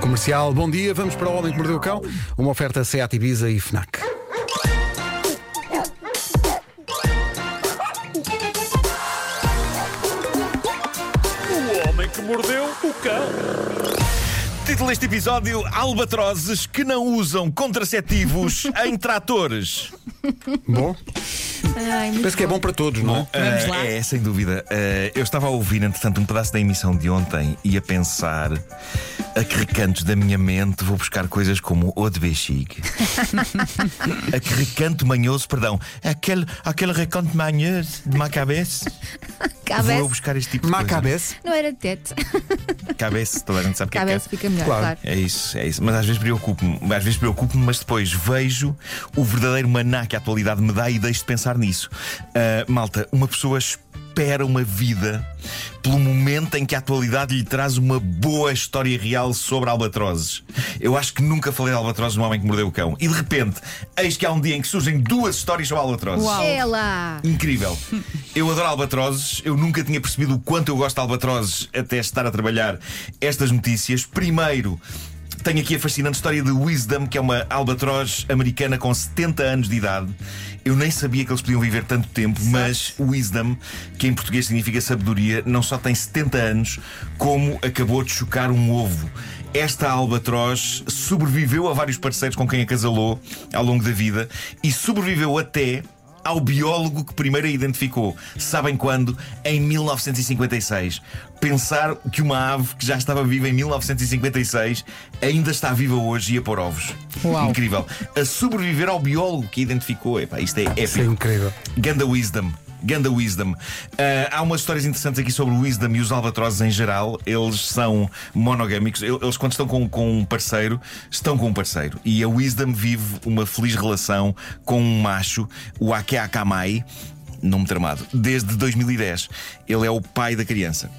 Comercial, bom dia, vamos para o Homem que Mordeu o Cão, uma oferta Seat Ibiza e FNAC. O homem que mordeu o cão. Título deste episódio: Albatrozes que não usam contraceptivos em tratores. Bom, Ai, penso que é bom para todos, não é? Vamos lá. É, sem dúvida. Ah, eu estava a ouvir, entretanto, um pedaço da emissão de ontem e a pensar a que recantos da minha mente vou buscar coisas como o de bexigue. a que recanto manhoso, perdão, aquele, aquele recanto manhoso de ma cabeça. Vou Cabeça. buscar este tipo de Má coisa. cabeça. Não era tete. Cabeça, toda a gente sabe o que é que é. Cabeça fica melhor, Claro. claro. É isso, é isso. Mas às vezes preocupo-me, às vezes preocupo-me, mas depois vejo o verdadeiro maná que a atualidade me dá e deixo de pensar nisso. Ah, malta, uma pessoa espera uma vida pelo momento em que a atualidade lhe traz uma boa história real sobre albatrozes. Eu acho que nunca falei de albatrozes no Homem que Mordeu o Cão. E de repente, eis que há um dia em que surgem duas histórias sobre albatrozes. É lá. Incrível. Eu adoro albatrozes. Eu nunca tinha percebido o quanto eu gosto de albatrozes até estar a trabalhar estas notícias. Primeiro. Tenho aqui a fascinante história de Wisdom, que é uma albatroz americana com 70 anos de idade. Eu nem sabia que eles podiam viver tanto tempo, mas Wisdom, que em português significa sabedoria, não só tem 70 anos, como acabou de chocar um ovo. Esta albatroz sobreviveu a vários parceiros com quem a casalou ao longo da vida e sobreviveu até ao biólogo que primeiro a identificou. Sabem quando? Em 1956. Pensar que uma ave que já estava viva em 1956 ainda está viva hoje e a pôr ovos. Uau. Incrível. A sobreviver ao biólogo que a identificou. Epá, isto é Isso é épico. incrível. Ganda Wisdom. Ganda Wisdom. Ah, há umas histórias interessantes aqui sobre o Wisdom e os albatrozes em geral. Eles são monogâmicos. El- Eles, quando estão com, com um parceiro, estão com um parceiro. E a Wisdom vive uma feliz relação com um macho, o Ake Akamai, nome tramado, desde 2010. Ele é o pai da criança.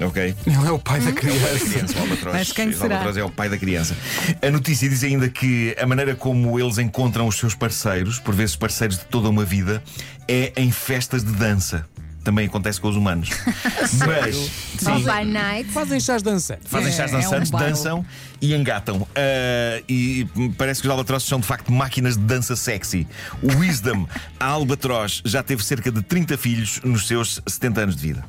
Ok? Ele é o pai da É o pai criança. o albatroz. Mas quem o será? albatroz é o pai da criança. A notícia diz ainda que a maneira como eles encontram os seus parceiros, por vezes parceiros de toda uma vida, é em festas de dança. Também acontece com os humanos. Mas, sim, By night. Fazem chás dançantes. fazem chás É, é um dançantes, baile. dançam e engatam. Ah, e parece que os albatrozes são de facto máquinas de dança sexy. O Wisdom, a albatroz, já teve cerca de 30 filhos nos seus 70 anos de vida.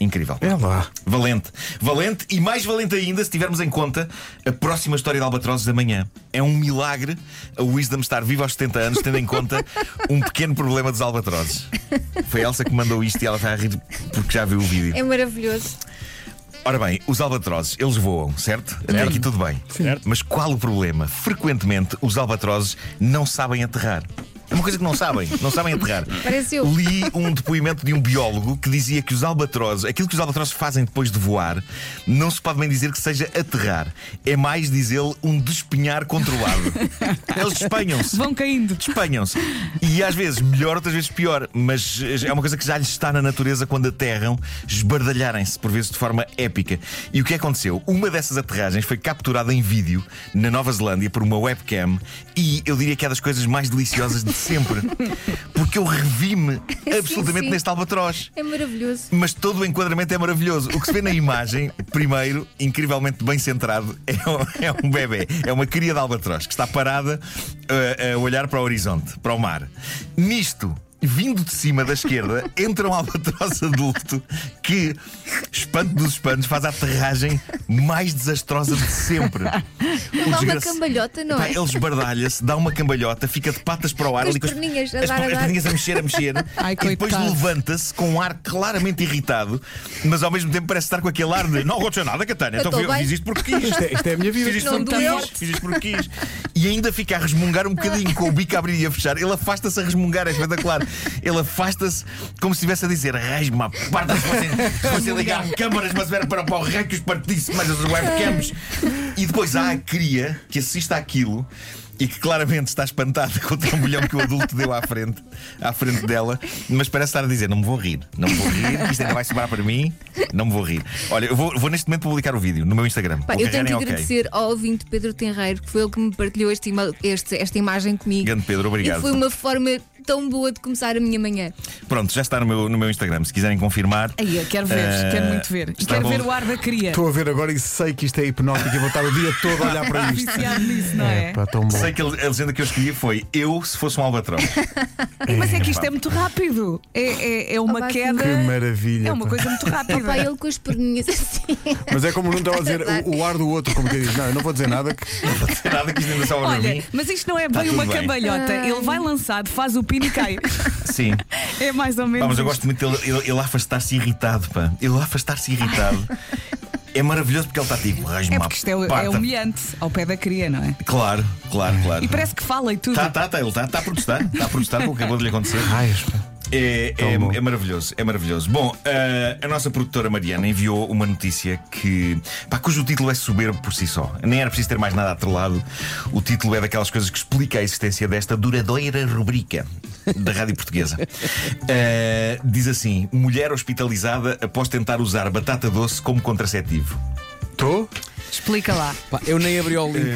Incrível. É lá. Valente. Valente e mais valente ainda se tivermos em conta a próxima história de Albatrozes da manhã. É um milagre a Wisdom estar viva aos 70 anos, tendo em conta um pequeno problema dos Albatrozes. Foi a Elsa que mandou isto e ela está a rir porque já viu o vídeo. É maravilhoso. Ora bem, os albatrozes, eles voam, certo? Até aqui tudo bem. Certo. Mas qual o problema? Frequentemente os albatrozes não sabem aterrar. É uma coisa que não sabem, não sabem aterrar. Parece eu. Li um depoimento de um biólogo que dizia que os albatrozes, aquilo que os albatrozes fazem depois de voar, não se pode bem dizer que seja aterrar. É mais, diz ele, um despenhar controlado. Eles despenham-se. Vão caindo. Despenham-se. E às vezes melhor, outras vezes pior. Mas é uma coisa que já lhes está na natureza quando aterram, esbardalharem-se, por vezes de forma épica. E o que aconteceu? Uma dessas aterragens foi capturada em vídeo na Nova Zelândia por uma webcam e eu diria que é das coisas mais deliciosas de sempre. Porque eu revi-me absolutamente sim. neste albatroz. É maravilhoso. Mas todo o enquadramento é maravilhoso. O que se vê na imagem, primeiro, incrivelmente bem centrado, é um, é um bebê. É uma cria de albatroz que está parada uh, a olhar para o horizonte, para o mar. Nisto. Vindo de cima da esquerda, entra um albatroz adulto que, espanto dos espantos, faz a aterragem mais desastrosa de sempre. O Dá uma cambalhota, não é? Ele esbardalha-se, dá uma cambalhota, fica de patas para o ar Com as ali perninhas a as, dar, a as dar. perninhas a mexer, a mexer. Ai, e depois levanta-se com um ar claramente irritado, mas ao mesmo tempo parece estar com aquele ar de não aconteceu nada, Catana. Eu Então eu fiz isto porque quis. Isto é, isto é a minha vida. Fiz isto Não porque quis. Fiz isto porque quis. E ainda fica a resmungar um bocadinho com o bico a abrir e a fechar. Ele afasta-se a resmungar, é espetacular. Ele afasta-se como se estivesse a dizer: Raiz-me a parte se fossem, se fossem ligar câmaras, mas era para, para o rei que os partisse, mas as webcams. E depois há a cria que assiste àquilo. E que claramente está espantada com o trambolhão que o adulto deu à frente, à frente dela, mas parece estar a dizer: Não me vou rir, não me vou rir, isto ainda vai sobrar para mim, não me vou rir. Olha, eu vou, vou neste momento publicar o vídeo no meu Instagram. Pá, eu tenho que agradecer ao ouvinte Pedro Tenreiro, que foi ele que me partilhou este este- esta imagem comigo. Grande Pedro, obrigado. E foi uma forma tão boa de começar a minha manhã. Pronto, já está no meu, no meu Instagram. Se quiserem confirmar. Aí, eu quero ver, Eh, quero muito ver. Quero bom. ver o ar da cria. Estou a ver agora e sei que isto é hipnótico e vou estar o dia todo a olhar para isto. Nisso, não é? Pá, tão bom. Sei que a legenda que eu escolhi foi Eu se fosse um albatroz. Mas é que isto é muito rápido. É, é, é uma Opa, queda. Que maravilha. É uma pá. coisa muito rápida. Opa, ele com as perninhas assim. Mas é como não estava a dizer o, o ar do outro, como que diz, não, eu não vou dizer nada. Que... Não vou dizer nada que isto ainda Olha, mim. mas isto não é bem uma bem. cambalhota. Ele vai lançado, faz o e cai. Sim. É mais ou menos. Pá, mas eu gosto muito dele ele, ele afastar-se irritado, pá. Ele afastar-se irritado. É maravilhoso porque ele está tipo, rasma É porque isto é, é humilhante ao pé da cria, não é? Claro, claro, claro. E parece que fala e tudo. Tá, tá, tá, ele está tá a protestar. Está a protestar com o que acabou de lhe acontecer. Raios, pá. É, é, é maravilhoso, é maravilhoso. Bom, eh, a nossa produtora Mariana enviou uma notícia que, pá, cujo título é soberbo por si só. Nem era preciso ter mais nada atrelado. O título é daquelas coisas que explica a existência desta duradoura rubrica da Rádio Portuguesa. Eh, diz assim: mulher hospitalizada após tentar usar batata doce como contraceptivo. Estou? Explica lá. Pá, eu nem abri o livro.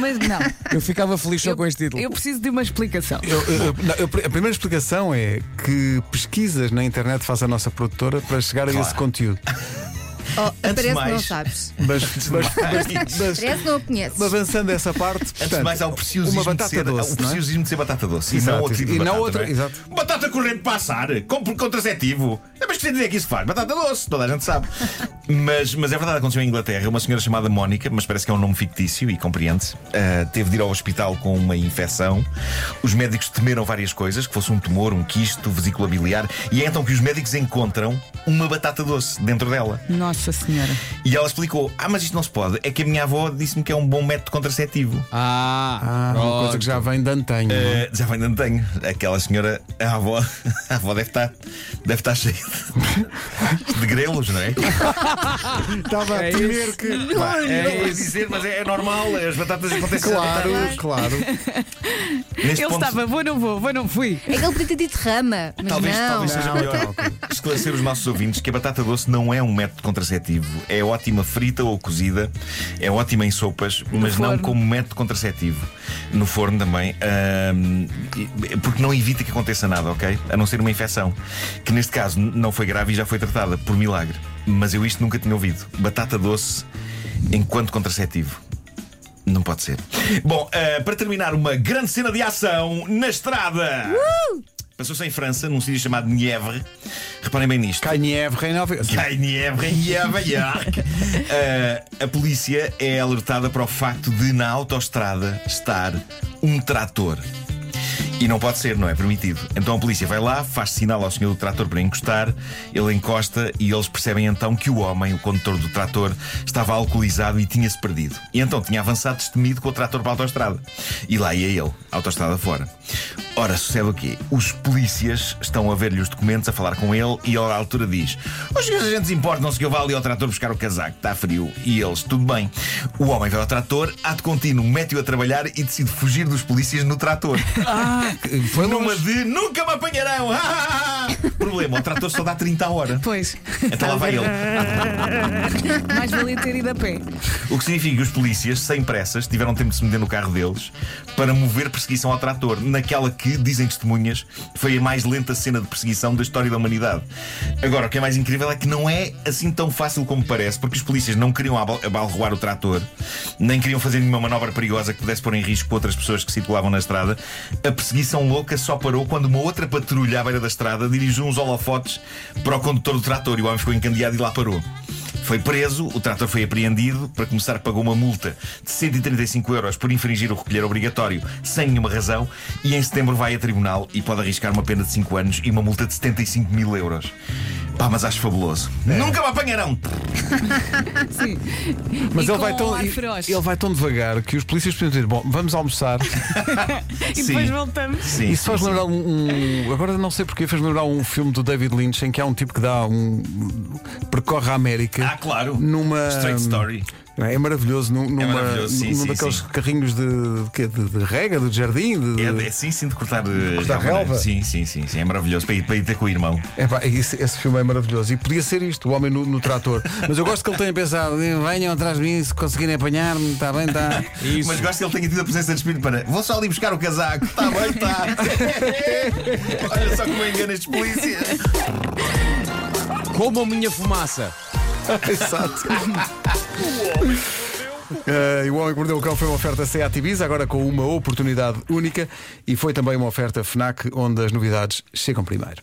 Mas não. Eu ficava feliz só Eu, com este título. eu preciso de uma explicação. Eu- eu- não, eu- a primeira explicação é que pesquisas na internet faz a nossa produtora para chegar a esse conteúdo. Oh, parece que não mais- sabes. Mas, mas- mas- mas- Parece que não a conheces. avançando essa parte, Antes portanto, de mais, há o preciosismo, uma batata de, ser, doce, o não é? preciosismo de ser batata doce. Exato, e não outro e não batata, outra- não é? exato. Batata corrente passar, como contraceptivo. É, Mas que dizer que isso faz? Batata doce, toda a gente sabe. mas, mas é verdade, aconteceu em Inglaterra. Uma senhora chamada Mónica, mas parece que é um nome fictício e compreende-se, ah, teve de ir ao hospital com uma infecção. Os médicos temeram várias coisas, que fosse um tumor, um quisto, vesícula biliar, e é então que os médicos encontram uma batata doce dentro dela. Nossa Senhora. E ela explicou: Ah, mas isto não se pode. É que a minha avó disse-me que é um bom método contraceptivo. Ah, Ah, uma coisa que já vem de antanho. não é? Uh, já ainda não tenho. Aquela senhora, a avó, a avó deve estar, deve estar cheia de, de grelos, não é? Estava a é temer isso. que. Pá, é, é dizer, mas é, é normal, as batatas acontecem. Claro, claro. Neste Ele ponto, estava, vou, não vou, vou, não fui. É que ele podia ter dito rama. Mas Talvez, não. talvez seja Não, melhor esclarecer os nossos ouvintes que a batata doce não é um método contraceptivo. É ótima frita ou cozida, é ótima em sopas, mas não como método contraceptivo. No forno também, porque não evita que aconteça nada, ok? A não ser uma infecção, que neste caso não foi grave e já foi tratada, por milagre. Mas eu isto nunca tinha ouvido. Batata doce enquanto contraceptivo. Não pode ser. Bom, ah, para terminar, uma grande cena de ação na estrada. Passou-se em França, num sítio chamado Nièvre. Reparem bem nisto. Cai Nièvre, Nièvre, York. Ah, a polícia é alertada para o facto de na autoestrada estar um trator. E não pode ser, não é permitido. Então a polícia vai lá, faz sinal ao senhor do trator para encostar, ele encosta e eles percebem então que o homem, o condutor do trator, estava alcoolizado e tinha-se perdido. E então tinha avançado destemido com o trator para a autoestrada. E lá ia ele, autoestrada fora. Ora, sucede o quê? Os polícias estão a ver-lhe os documentos, a falar com ele, e ele à altura diz: Os senhores agentes importam-se que eu vá ali ao trator buscar o casaco, está frio. E eles, tudo bem. O homem vai ao trator, ato contínuo, mete-o a trabalhar e decide fugir dos polícias no trator. Foi Numa de nunca me apanharão! Problema, o trator só dá 30 a hora. Pois. Então lá vai ele. Mais valia ter ido a pé. O que significa que os polícias, sem pressas, tiveram tempo de se meter no carro deles para mover perseguição ao trator, naquela que, dizem testemunhas, foi a mais lenta cena de perseguição da história da humanidade. Agora, o que é mais incrível é que não é assim tão fácil como parece, porque os polícias não queriam abal- abalroar o trator, nem queriam fazer nenhuma manobra perigosa que pudesse pôr em risco outras pessoas que circulavam na estrada. A perseguição louca só parou quando uma outra patrulha à beira da estrada dirigiu uns holofotes para o condutor do trator e o homem ficou encandeado e lá parou. Foi preso, o trator foi apreendido, para começar pagou uma multa de 135 euros por infringir o recolher obrigatório sem nenhuma razão e em setembro vai a tribunal e pode arriscar uma pena de 5 anos e uma multa de 75 mil euros. Pá, mas acho fabuloso. Nunca me apanharão! Sim. Mas E ele com vai, tão, ar feroz. ele vai tão devagar que os polícias precisam dizer: Bom, vamos almoçar. E depois voltamos. Sim, Isso faz sim, lembrar um, um- Agora não sei porque, faz lembrar um filme do David Lynch em que há um tipo que dá um. percorre a América. Ah, claro. Numa. Straight Story. Não é? É maravilhoso num, numa- maravilhoso, sim, num sim, daqueles sim. carrinhos de, de, de, de rega, de jardim. De, É, é sim, sim, de cortar, eh, cortar relva, relva? Sim, sim, sim, sim. É maravilhoso para ir, para ir ter com o irmão. Epá, esse, esse filme é maravilhoso. E podia ser isto, o homem no, no trator. Mas eu gosto que ele tenha pensado: venham atrás de mim, se conseguirem apanhar-me, está bem, está. Mas gosto que ele tenha tido a presença de espírito para. Vou só ali buscar o casaco. Está bem, está. Olha só como eu engano estes polícias. Como a minha fumaça. Exato. Eh, e o Homem que Mordeu o Cão foi uma oferta Seat Ibiza, agora com uma oportunidade única e foi também uma oferta FNAC, onde as novidades chegam primeiro.